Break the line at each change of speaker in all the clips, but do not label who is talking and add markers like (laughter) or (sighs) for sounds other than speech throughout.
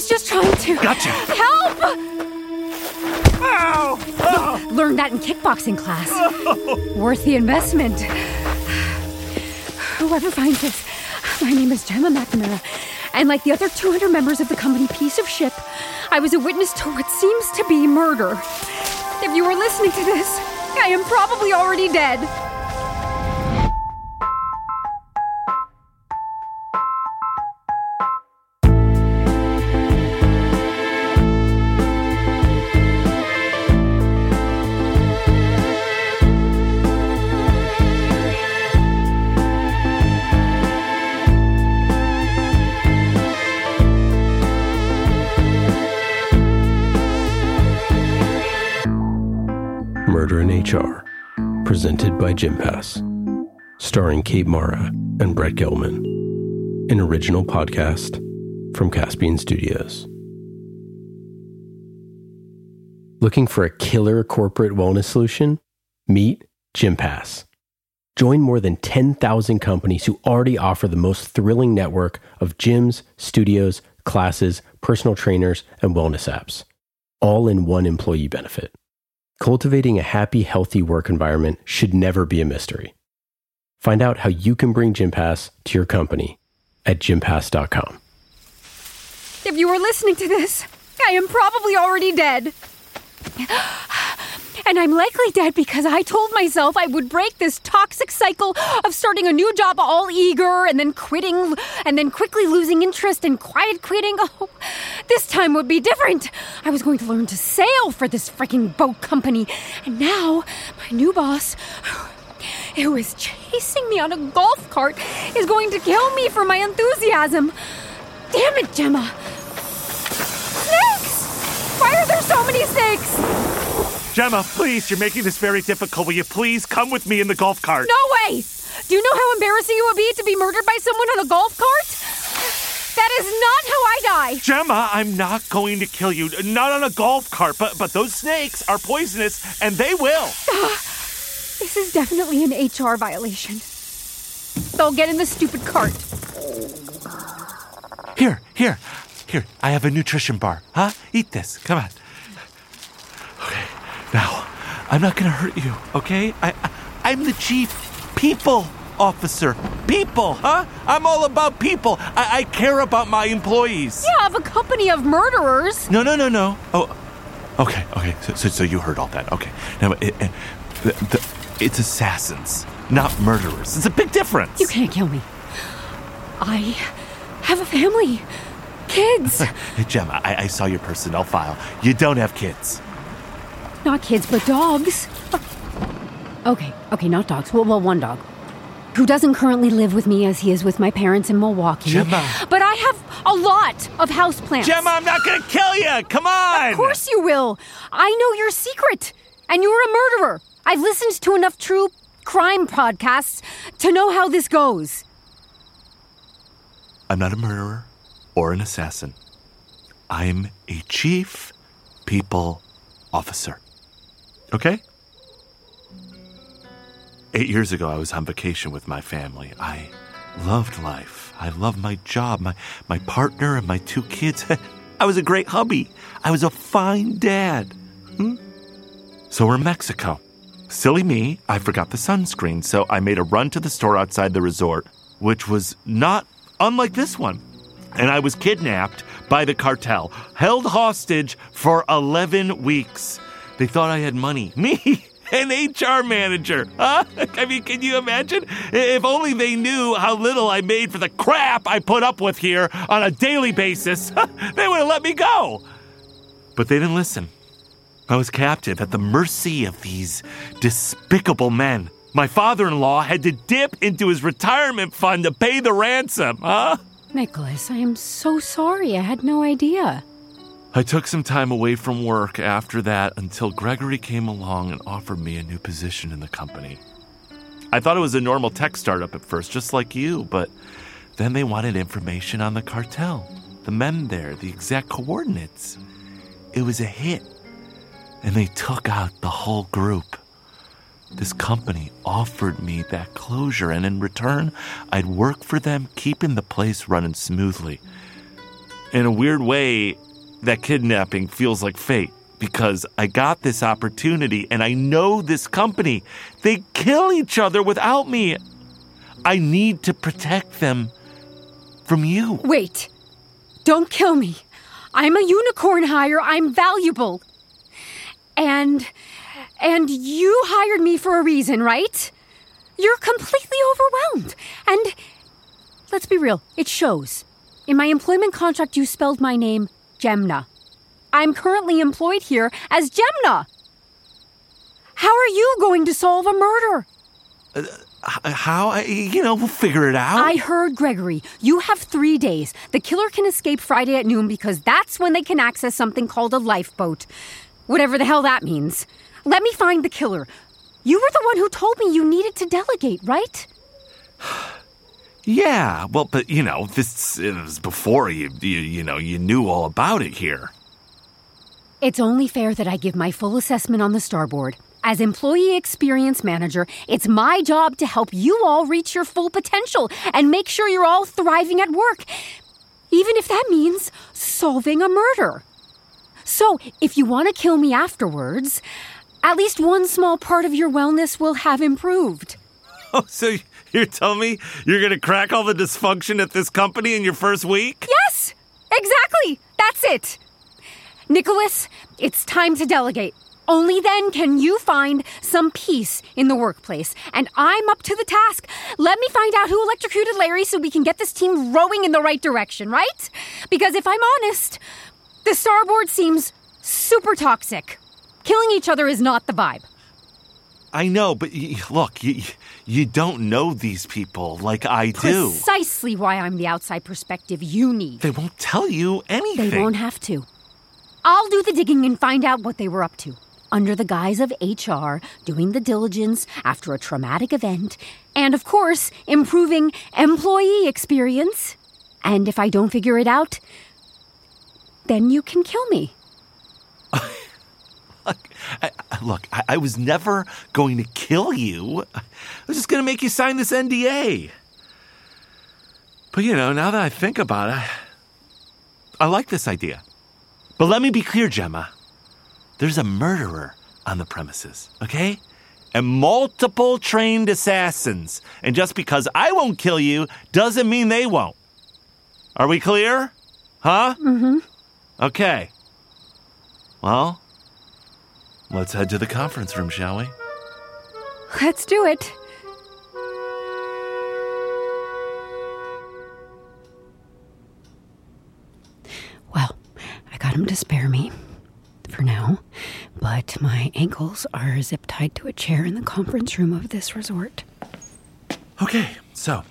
was just trying to.
Gotcha.
Help!
Ow! Oh.
Learned that in kickboxing class. Oh. Worth the investment. Whoever finds this, my name is Gemma McNamara, and like the other 200 members of the company Piece of Ship, I was a witness to what seems to be murder. If you are listening to this, I am probably already dead.
Murder in HR, presented by Gympass, starring Kate Mara and Brett Gelman, an original podcast from Caspian Studios. Looking for a killer corporate wellness solution? Meet Gympass. Join more than 10,000 companies who already offer the most thrilling network of gyms, studios, classes, personal trainers, and wellness apps, all in one employee benefit. Cultivating a happy, healthy work environment should never be a mystery. Find out how you can bring GymPass to your company at gympass.com.
If you are listening to this, I am probably already dead. (gasps) And I'm likely dead because I told myself I would break this toxic cycle of starting a new job all eager and then quitting and then quickly losing interest and quiet quitting. (laughs) Oh, this time would be different. I was going to learn to sail for this freaking boat company. And now, my new boss, (sighs) who is chasing me on a golf cart, is going to kill me for my enthusiasm. Damn it, Gemma. Snakes! Why are there so many snakes?
Gemma, please, you're making this very difficult. Will you please come with me in the golf cart?
No way! Do you know how embarrassing it would be to be murdered by someone on a golf cart? That is not how I die.
Gemma, I'm not going to kill you. Not on a golf cart, but but those snakes are poisonous and they will.
Ah, this is definitely an HR violation. They'll get in the stupid cart.
Here, here, here. I have a nutrition bar. Huh? Eat this. Come on. Okay. Now, I'm not gonna hurt you, okay? I, I I'm the chief people officer. People, huh? I'm all about people. I, I care about my employees.
Yeah, of a company of murderers.
No, no, no, no. Oh, okay, okay. So, so, so you heard all that. Okay. Now, it, it, the, the, it's assassins, not murderers. It's a big difference.
You can't kill me. I have a family. Kids. (laughs)
Gemma, I, I saw your personnel file. You don't have kids.
Not kids, but dogs. Okay, okay, not dogs. Well, well, one dog. Who doesn't currently live with me as he is with my parents in Milwaukee.
Gemma.
But I have a lot of houseplants.
Gemma, I'm not gonna kill you. Come on.
Of course you will. I know your secret. And you're a murderer. I've listened to enough true crime podcasts to know how this goes.
I'm not a murderer or an assassin. I'm a chief people officer. Okay? Eight years ago, I was on vacation with my family. I loved life. I loved my job, my, my partner, and my two kids. (laughs) I was a great hubby. I was a fine dad. Hmm? So we're in Mexico. Silly me, I forgot the sunscreen, so I made a run to the store outside the resort, which was not unlike this one. And I was kidnapped by the cartel, held hostage for 11 weeks. They thought I had money. (laughs) Me, an HR manager. Huh? (laughs) I mean, can you imagine? If only they knew how little I made for the crap I put up with here on a daily basis, (laughs) they would have let me go. But they didn't listen. I was captive at the mercy of these despicable men. My father in law had to dip into his retirement fund to pay the ransom, huh?
Nicholas, I am so sorry. I had no idea.
I took some time away from work after that until Gregory came along and offered me a new position in the company. I thought it was a normal tech startup at first, just like you, but then they wanted information on the cartel, the men there, the exact coordinates. It was a hit, and they took out the whole group. This company offered me that closure, and in return, I'd work for them, keeping the place running smoothly. In a weird way, that kidnapping feels like fate because I got this opportunity and I know this company. They kill each other without me. I need to protect them from you.
Wait. Don't kill me. I'm a unicorn hire. I'm valuable. And and you hired me for a reason, right? You're completely overwhelmed. And let's be real, it shows. In my employment contract you spelled my name Gemna. I'm currently employed here as Gemna. How are you going to solve a murder?
Uh, how? You know, we'll figure it out.
I heard Gregory. You have three days. The killer can escape Friday at noon because that's when they can access something called a lifeboat. Whatever the hell that means. Let me find the killer. You were the one who told me you needed to delegate, right? (sighs)
yeah, well, but you know, this was before you, you, you know, you knew all about it here.
It's only fair that I give my full assessment on the starboard. As employee experience manager, it's my job to help you all reach your full potential and make sure you're all thriving at work, even if that means solving a murder. So, if you want to kill me afterwards, at least one small part of your wellness will have improved. (laughs)
Oh, so (laughs) you're telling me you're going to crack all the dysfunction at this company in your first week?
Yes, exactly. That's it. Nicholas, it's time to delegate. Only then can you find some peace in the workplace. And I'm up to the task. Let me find out who electrocuted Larry so we can get this team rowing in the right direction, right? Because if I'm honest, the starboard seems super toxic. Killing each other is not the vibe.
I know, but y- look, you, you don't know these people like I do.
Precisely why I'm the outside perspective you need.
They won't tell you anything.
They won't have to. I'll do the digging and find out what they were up to. Under the guise of HR, doing the diligence after a traumatic event, and of course, improving employee experience. And if I don't figure it out, then you can kill me. (laughs)
Look, I, look I, I was never going to kill you. I was just going to make you sign this NDA. But you know, now that I think about it, I like this idea. But let me be clear, Gemma. There's a murderer on the premises, okay? And multiple trained assassins. And just because I won't kill you doesn't mean they won't. Are we clear? Huh?
Mm hmm.
Okay. Well, let's head to the conference room, shall we?
Let's do it. Well, I got him to spare me for now, but my ankles are zip tied to a chair in the conference room of this resort.
Okay, so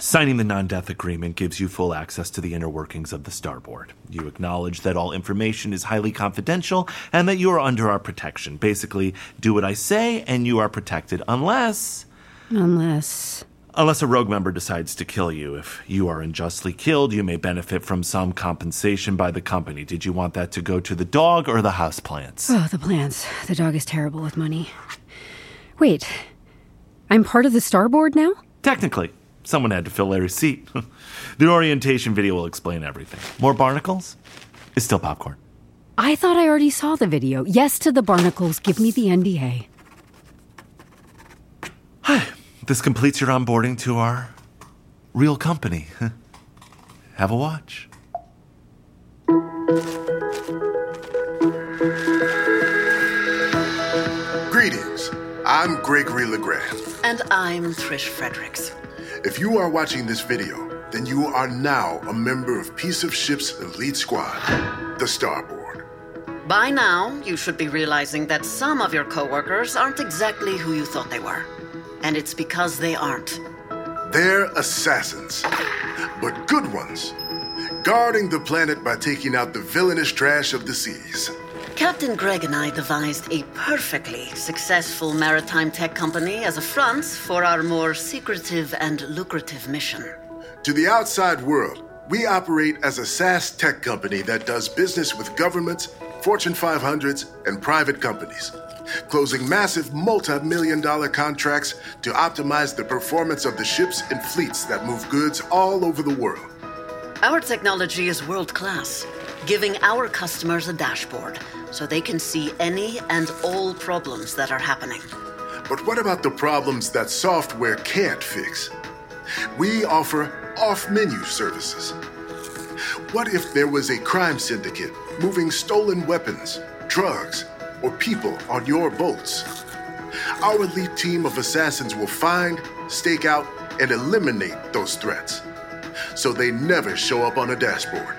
signing the non death agreement gives you full access to the inner workings of the starboard. You acknowledge that all information is highly confidential and that you are under our protection. Basically, do what I say and you are protected unless.
Unless.
Unless a rogue member decides to kill you. If you are unjustly killed, you may benefit from some compensation by the company. Did you want that to go to the dog or the houseplants?
Oh, the plants. The dog is terrible with money. Wait, I'm part of the starboard now?
Technically, someone had to fill Larry's seat. (laughs) the orientation video will explain everything. More barnacles? It's still popcorn.
I thought I already saw the video. Yes to the barnacles. Give me the NDA.
Hi. This completes your onboarding to our real company. (laughs) Have a watch.
Greetings. I'm Gregory LeGrand.
And I'm Trish Fredericks.
If you are watching this video, then you are now a member of Piece of Ship's elite squad, the Starboard.
By now, you should be realizing that some of your coworkers aren't exactly who you thought they were. And it's because they aren't.
They're assassins, but good ones, guarding the planet by taking out the villainous trash of the seas.
Captain Greg and I devised a perfectly successful maritime tech company as a front for our more secretive and lucrative mission.
To the outside world, we operate as a SaaS tech company that does business with governments, Fortune 500s, and private companies, closing massive multi million dollar contracts to optimize the performance of the ships and fleets that move goods all over the world.
Our technology is world class, giving our customers a dashboard so they can see any and all problems that are happening.
But what about the problems that software can't fix? We offer off menu services. What if there was a crime syndicate moving stolen weapons, drugs, or people on your boats? Our elite team of assassins will find, stake out, and eliminate those threats so they never show up on a dashboard.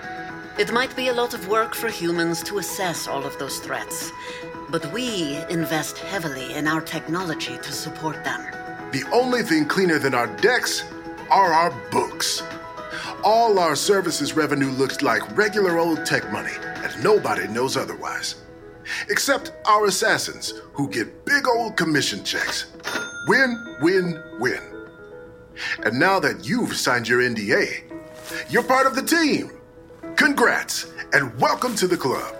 It might be a lot of work for humans to assess all of those threats, but we invest heavily in our technology to support them.
The only thing cleaner than our decks are our books. All our services revenue looks like regular old tech money, and nobody knows otherwise. Except our assassins, who get big old commission checks. Win, win, win. And now that you've signed your NDA, you're part of the team. Congrats, and welcome to the club.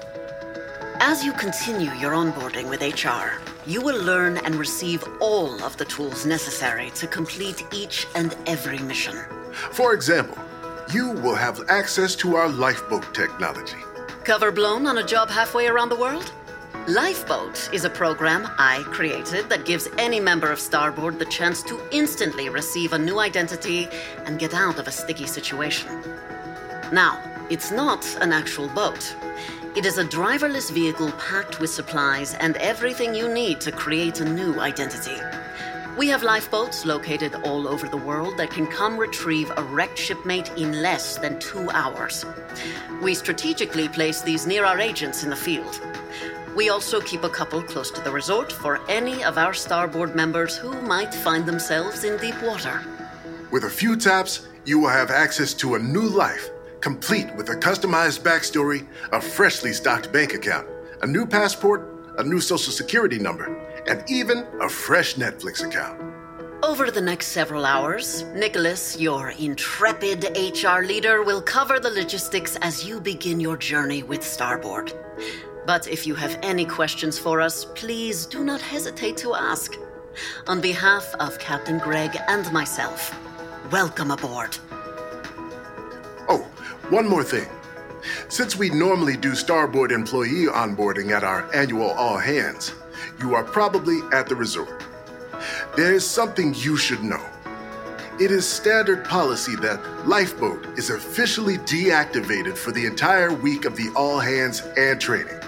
As you continue your onboarding with HR, you will learn and receive all of the tools necessary to complete each and every mission.
For example, you will have access to our lifeboat technology.
Cover blown on a job halfway around the world? Lifeboat is a program I created that gives any member of Starboard the chance to instantly receive a new identity and get out of a sticky situation. Now, it's not an actual boat. It is a driverless vehicle packed with supplies and everything you need to create a new identity. We have lifeboats located all over the world that can come retrieve a wrecked shipmate in less than two hours. We strategically place these near our agents in the field. We also keep a couple close to the resort for any of our starboard members who might find themselves in deep water.
With a few taps, you will have access to a new life complete with a customized backstory, a freshly stocked bank account, a new passport, a new social security number, and even a fresh Netflix account.
Over the next several hours, Nicholas, your intrepid HR leader, will cover the logistics as you begin your journey with Starboard. But if you have any questions for us, please do not hesitate to ask. On behalf of Captain Greg and myself, welcome aboard.
Oh, one more thing. Since we normally do Starboard employee onboarding at our annual All Hands, you are probably at the resort. There is something you should know. It is standard policy that Lifeboat is officially deactivated for the entire week of the All Hands and training.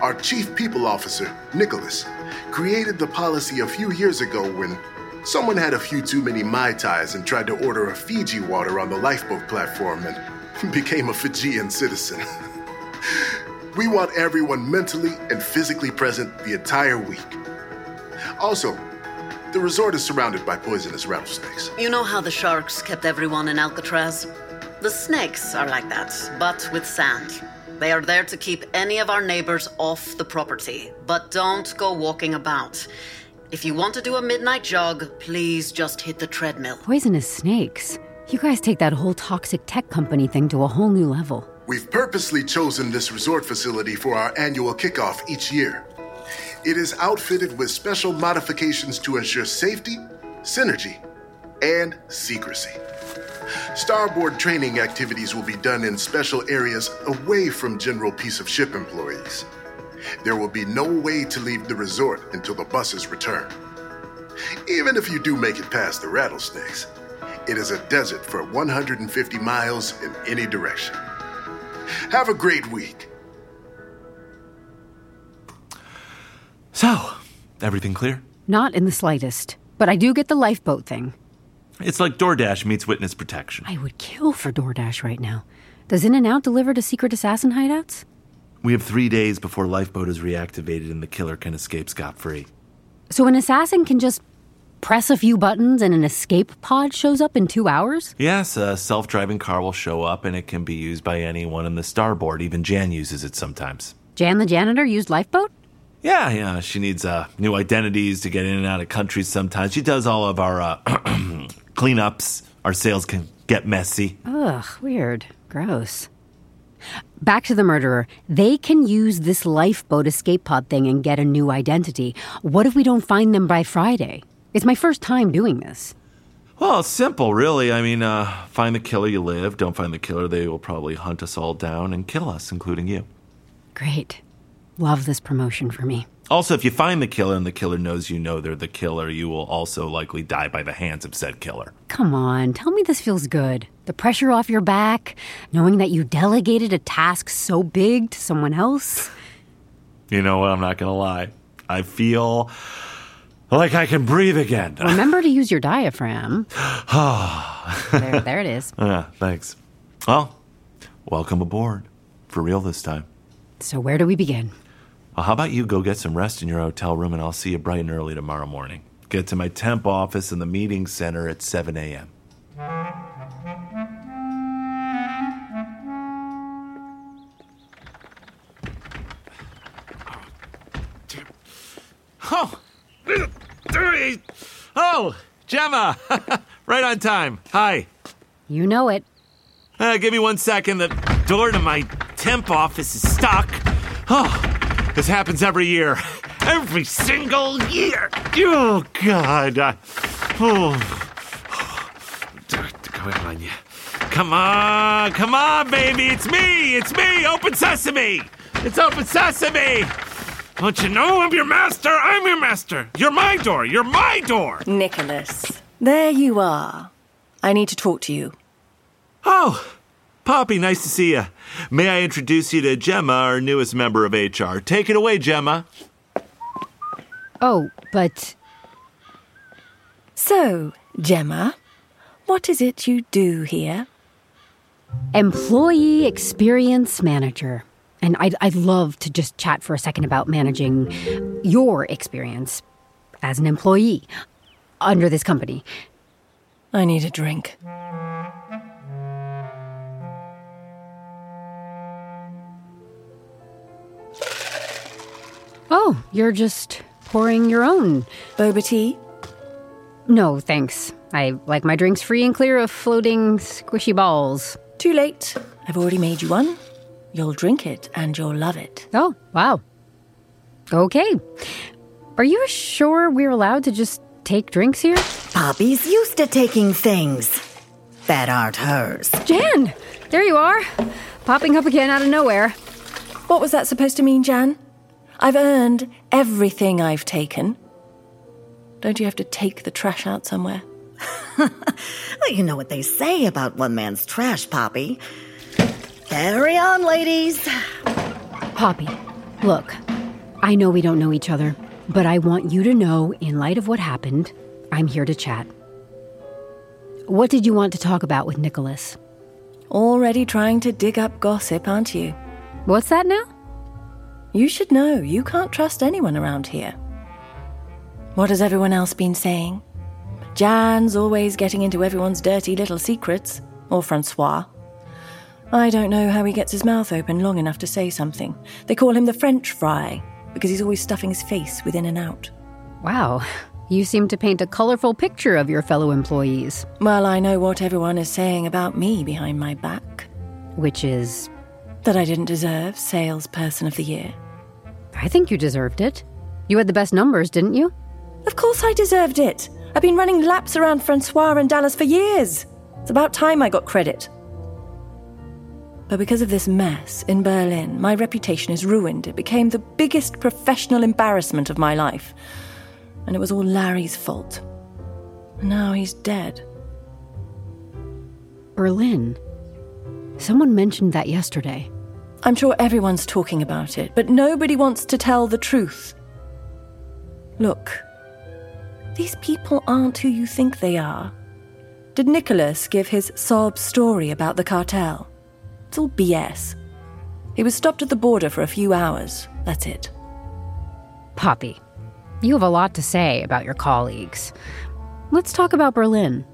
Our Chief People Officer, Nicholas, created the policy a few years ago when someone had a few too many Mai Tais and tried to order a Fiji water on the lifeboat platform and (laughs) became a Fijian citizen. we want everyone mentally and physically present the entire week. Also, the resort is surrounded by poisonous rattlesnakes.
You know how the sharks kept everyone in Alcatraz? The snakes are like that, but with sand. They are there to keep any of our neighbors off the property, but don't go walking about. If you want to do a midnight jog, please just hit the treadmill.
Poisonous snakes. You guys take that whole toxic tech company thing to a whole new level.
We've purposely chosen this resort facility for our annual kickoff each year. It is outfitted with special modifications to ensure safety, synergy, and secrecy. Starboard training activities will be done in special areas away from general piece of ship employees. There will be no way to leave the resort until the buses return. Even if you do make it past the rattlesnakes, it is a desert for 150 miles in any direction. Have a great week.
So, everything clear?
Not in the slightest. But I do get the lifeboat thing.
It's like DoorDash meets witness protection.
I would kill for DoorDash right now. Does In N Out deliver to secret assassin hideouts?
We have three days before Lifeboat is reactivated and the killer can escape scot free.
So an assassin can just press a few buttons and an escape pod shows up in two hours?
Yes, a self driving car will show up and it can be used by anyone in the starboard. Even Jan uses it sometimes.
Jan the janitor used lifeboat?
Yeah, yeah, she needs uh, new identities to get in and out of countries sometimes. She does all of our uh, (clears throat) cleanups. Our sales can get messy.
Ugh, weird. Gross. Back to the murderer. They can use this lifeboat escape pod thing and get a new identity. What if we don't find them by Friday? It's my first time doing this.
Well, it's simple, really. I mean, uh, find the killer, you live. Don't find the killer, they will probably hunt us all down and kill us, including you.
Great. Love this promotion for me.
Also, if you find the killer and the killer knows you know they're the killer, you will also likely die by the hands of said killer.
Come on, tell me this feels good. The pressure off your back, knowing that you delegated a task so big to someone else.
You know what? I'm not going to lie. I feel like I can breathe again. (laughs)
Remember to use your diaphragm. (sighs) there, there it is.
Yeah, thanks. Well, welcome aboard. For real this time.
So, where do we begin?
Well, how about you go get some rest in your hotel room and I'll see you bright and early tomorrow morning. Get to my temp office in the meeting center at 7 a.m. Oh, oh, Gemma, (laughs) right on time. Hi.
You know it.
Uh, give me one second. The door to my temp office is stuck. Oh, this happens every year. (laughs) Every single year. Oh, God. Uh, oh. Come on. Come on, come on, baby. It's me. It's me. Open sesame. It's open sesame. Don't you know I'm your master? I'm your master. You're my door. You're my door.
Nicholas, there you are. I need to talk to you.
Oh, Poppy, nice to see you. May I introduce you to Gemma, our newest member of HR? Take it away, Gemma.
Oh, but
So, Gemma, what is it you do here?
employee experience manager. And I'd, I'd love to just chat for a second about managing your experience as an employee under this company.
I need a drink.
Oh, you're just pouring your own.
Boba tea?
No, thanks. I like my drinks free and clear of floating squishy balls.
Too late. I've already made you one. You'll drink it and you'll love it.
Oh, wow. Okay. Are you sure we're allowed to just take drinks here?
Poppy's used to taking things that aren't hers.
Jan! There you are. Popping up again out of nowhere.
What was that supposed to mean, Jan? I've earned everything I've taken. Don't you have to take the trash out somewhere? (laughs)
Well, you know what they say about one man's trash, Poppy. Carry on, ladies.
Poppy, look, I know we don't know each other, but I want you to know, in light of what happened, I'm here to chat. What did you want to talk about with Nicholas?
Already trying to dig up gossip, aren't you?
What's that now?
You should know you can't trust anyone around here. What has everyone else been saying? Jan's always getting into everyone's dirty little secrets, or Francois. I don't know how he gets his mouth open long enough to say something. They call him the French fry because he's always stuffing his face with In N Out.
Wow, you seem to paint a colorful picture of your fellow employees,
Well, I know what everyone is saying about me behind my back.
which is,
That I didn't deserve Salesperson of the Year.
I think you deserved it. You had the best numbers, didn't you?
Of course I deserved it. I've been running laps around Francois and Dallas for years. It's about time I got credit. But because of this mess in Berlin, my reputation is ruined. It became the biggest professional embarrassment of my life. And it was all Larry's fault. And now he's dead.
Berlin. Someone mentioned that yesterday.
I'm sure everyone's talking about it, but nobody wants to tell the truth. Look, these people aren't who you think they are. Did Nicholas give his sob story about the cartel? It's all BS. He was stopped at the border for a few hours. That's it.
Poppy, you have a lot to say about your colleagues. Let's talk about Berlin.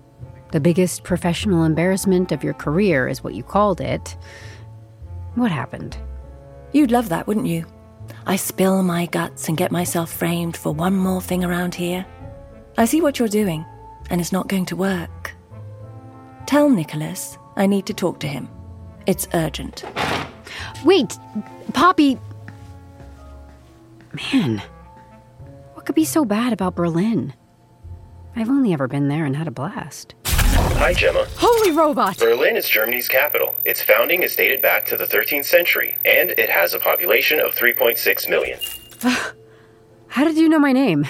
The biggest professional embarrassment of your career is what you called it. What happened?
You'd love that, wouldn't you? I spill my guts and get myself framed for one more thing around here. I see what you're doing, and it's not going to work. Tell Nicholas I need to talk to him. It's urgent.
Wait, Poppy. Man, what could be so bad about Berlin? I've only ever been there and had a blast.
Hi, Gemma.
Holy robot!
Berlin is Germany's capital. Its founding is dated back to the 13th century, and it has a population of 3.6 million.
How did you know my name?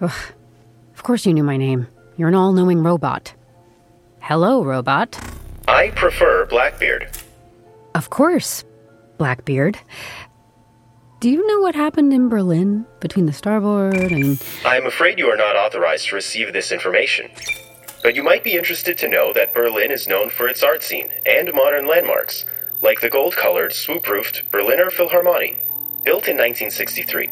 Ugh. Of course you knew my name. You're an all knowing robot. Hello, robot.
I prefer Blackbeard.
Of course, Blackbeard. Do you know what happened in Berlin between the starboard and.
I'm afraid you are not authorized to receive this information. But you might be interested to know that Berlin is known for its art scene and modern landmarks, like the gold colored, swoop roofed Berliner Philharmonie, built in 1963.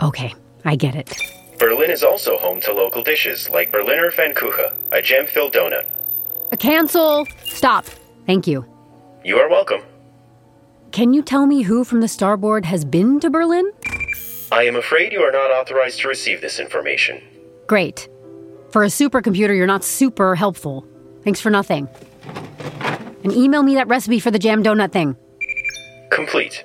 Okay, I get it.
Berlin is also home to local dishes like Berliner Pfannkuchen, a gem filled donut.
Cancel! Stop! Thank you.
You are welcome.
Can you tell me who from the starboard has been to Berlin?
I am afraid you are not authorized to receive this information.
Great. For a supercomputer, you're not super helpful. Thanks for nothing. And email me that recipe for the jam donut thing.
Complete.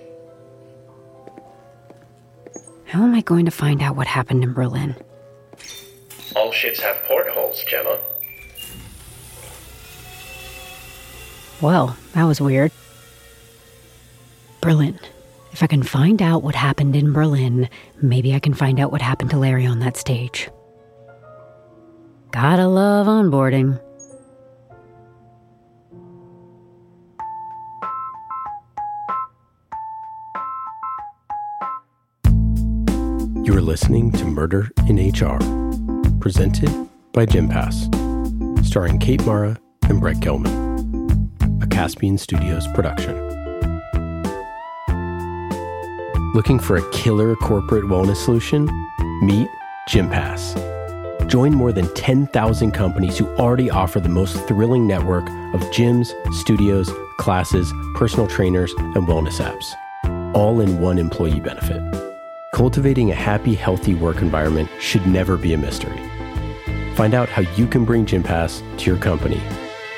How am I going to find out what happened in Berlin?
All ships have portholes, Gemma.
Well, that was weird. Berlin. If I can find out what happened in Berlin, maybe I can find out what happened to Larry on that stage. Gotta love onboarding.
You're listening to Murder in HR, presented by Gympass, starring Kate Mara and Brett Gelman, Caspian Studios production. Looking for a killer corporate wellness solution? Meet GymPass. Join more than 10,000 companies who already offer the most thrilling network of gyms, studios, classes, personal trainers, and wellness apps, all in one employee benefit. Cultivating a happy, healthy work environment should never be a mystery. Find out how you can bring GymPass to your company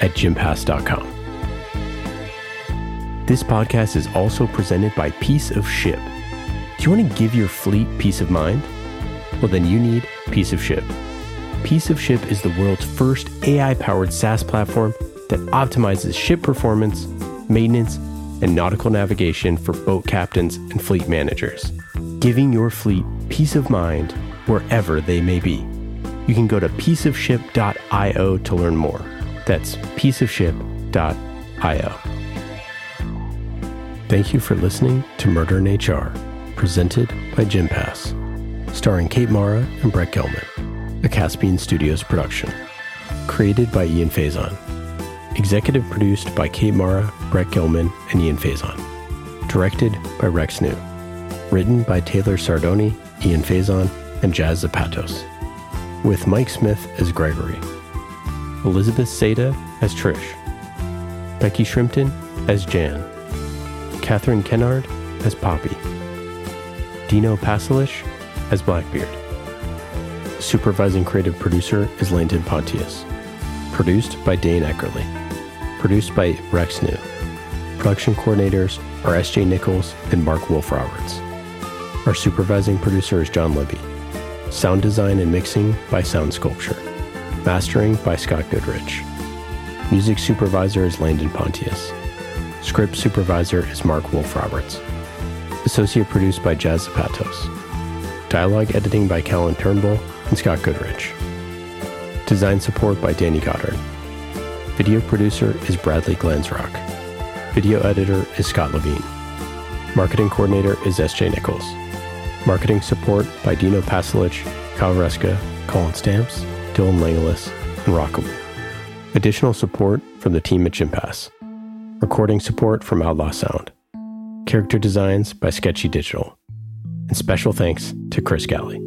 at gympass.com. This podcast is also presented by Piece of Ship. Do you want to give your fleet peace of mind? Well, then you need Piece of Ship. Piece of Ship is the world's first AI powered SaaS platform that optimizes ship performance, maintenance, and nautical navigation for boat captains and fleet managers, giving your fleet peace of mind wherever they may be. You can go to pieceofship.io to learn more. That's pieceofship.io. Thank you for listening to Murder in HR, presented by Gympass, starring Kate Mara and Brett Gelman, a Caspian Studios production. Created by Ian Faison. Executive produced by Kate Mara, Brett Gelman, and Ian Faison. Directed by Rex New. Written by Taylor Sardoni, Ian Faison, and Jazz Zapatos. With Mike Smith as Gregory. Elizabeth Seda as Trish. Becky Shrimpton as Jan. Catherine Kennard as Poppy. Dino Pasalic as Blackbeard. Supervising creative producer is Landon Pontius. Produced by Dane Eckerly. Produced by Rex New. Production coordinators are S.J. Nichols and Mark Wolf Roberts. Our supervising producer is John Libby. Sound design and mixing by Sound Sculpture. Mastering by Scott Goodrich. Music supervisor is Landon Pontius. Script supervisor is Mark Wolf Roberts. Associate produced by Jazz Zapatos. Dialogue editing by Callan Turnbull and Scott Goodrich. Design support by Danny Goddard. Video producer is Bradley Glansrock. Video editor is Scott Levine. Marketing coordinator is S.J. Nichols. Marketing support by Dino Pasalic, Kyle Reska, Colin Stamps, Dylan Langelis, and Rockable. Additional support from the team at Gympass. Recording support from Outlaw Sound. Character designs by Sketchy Digital. And special thanks to Chris Galley.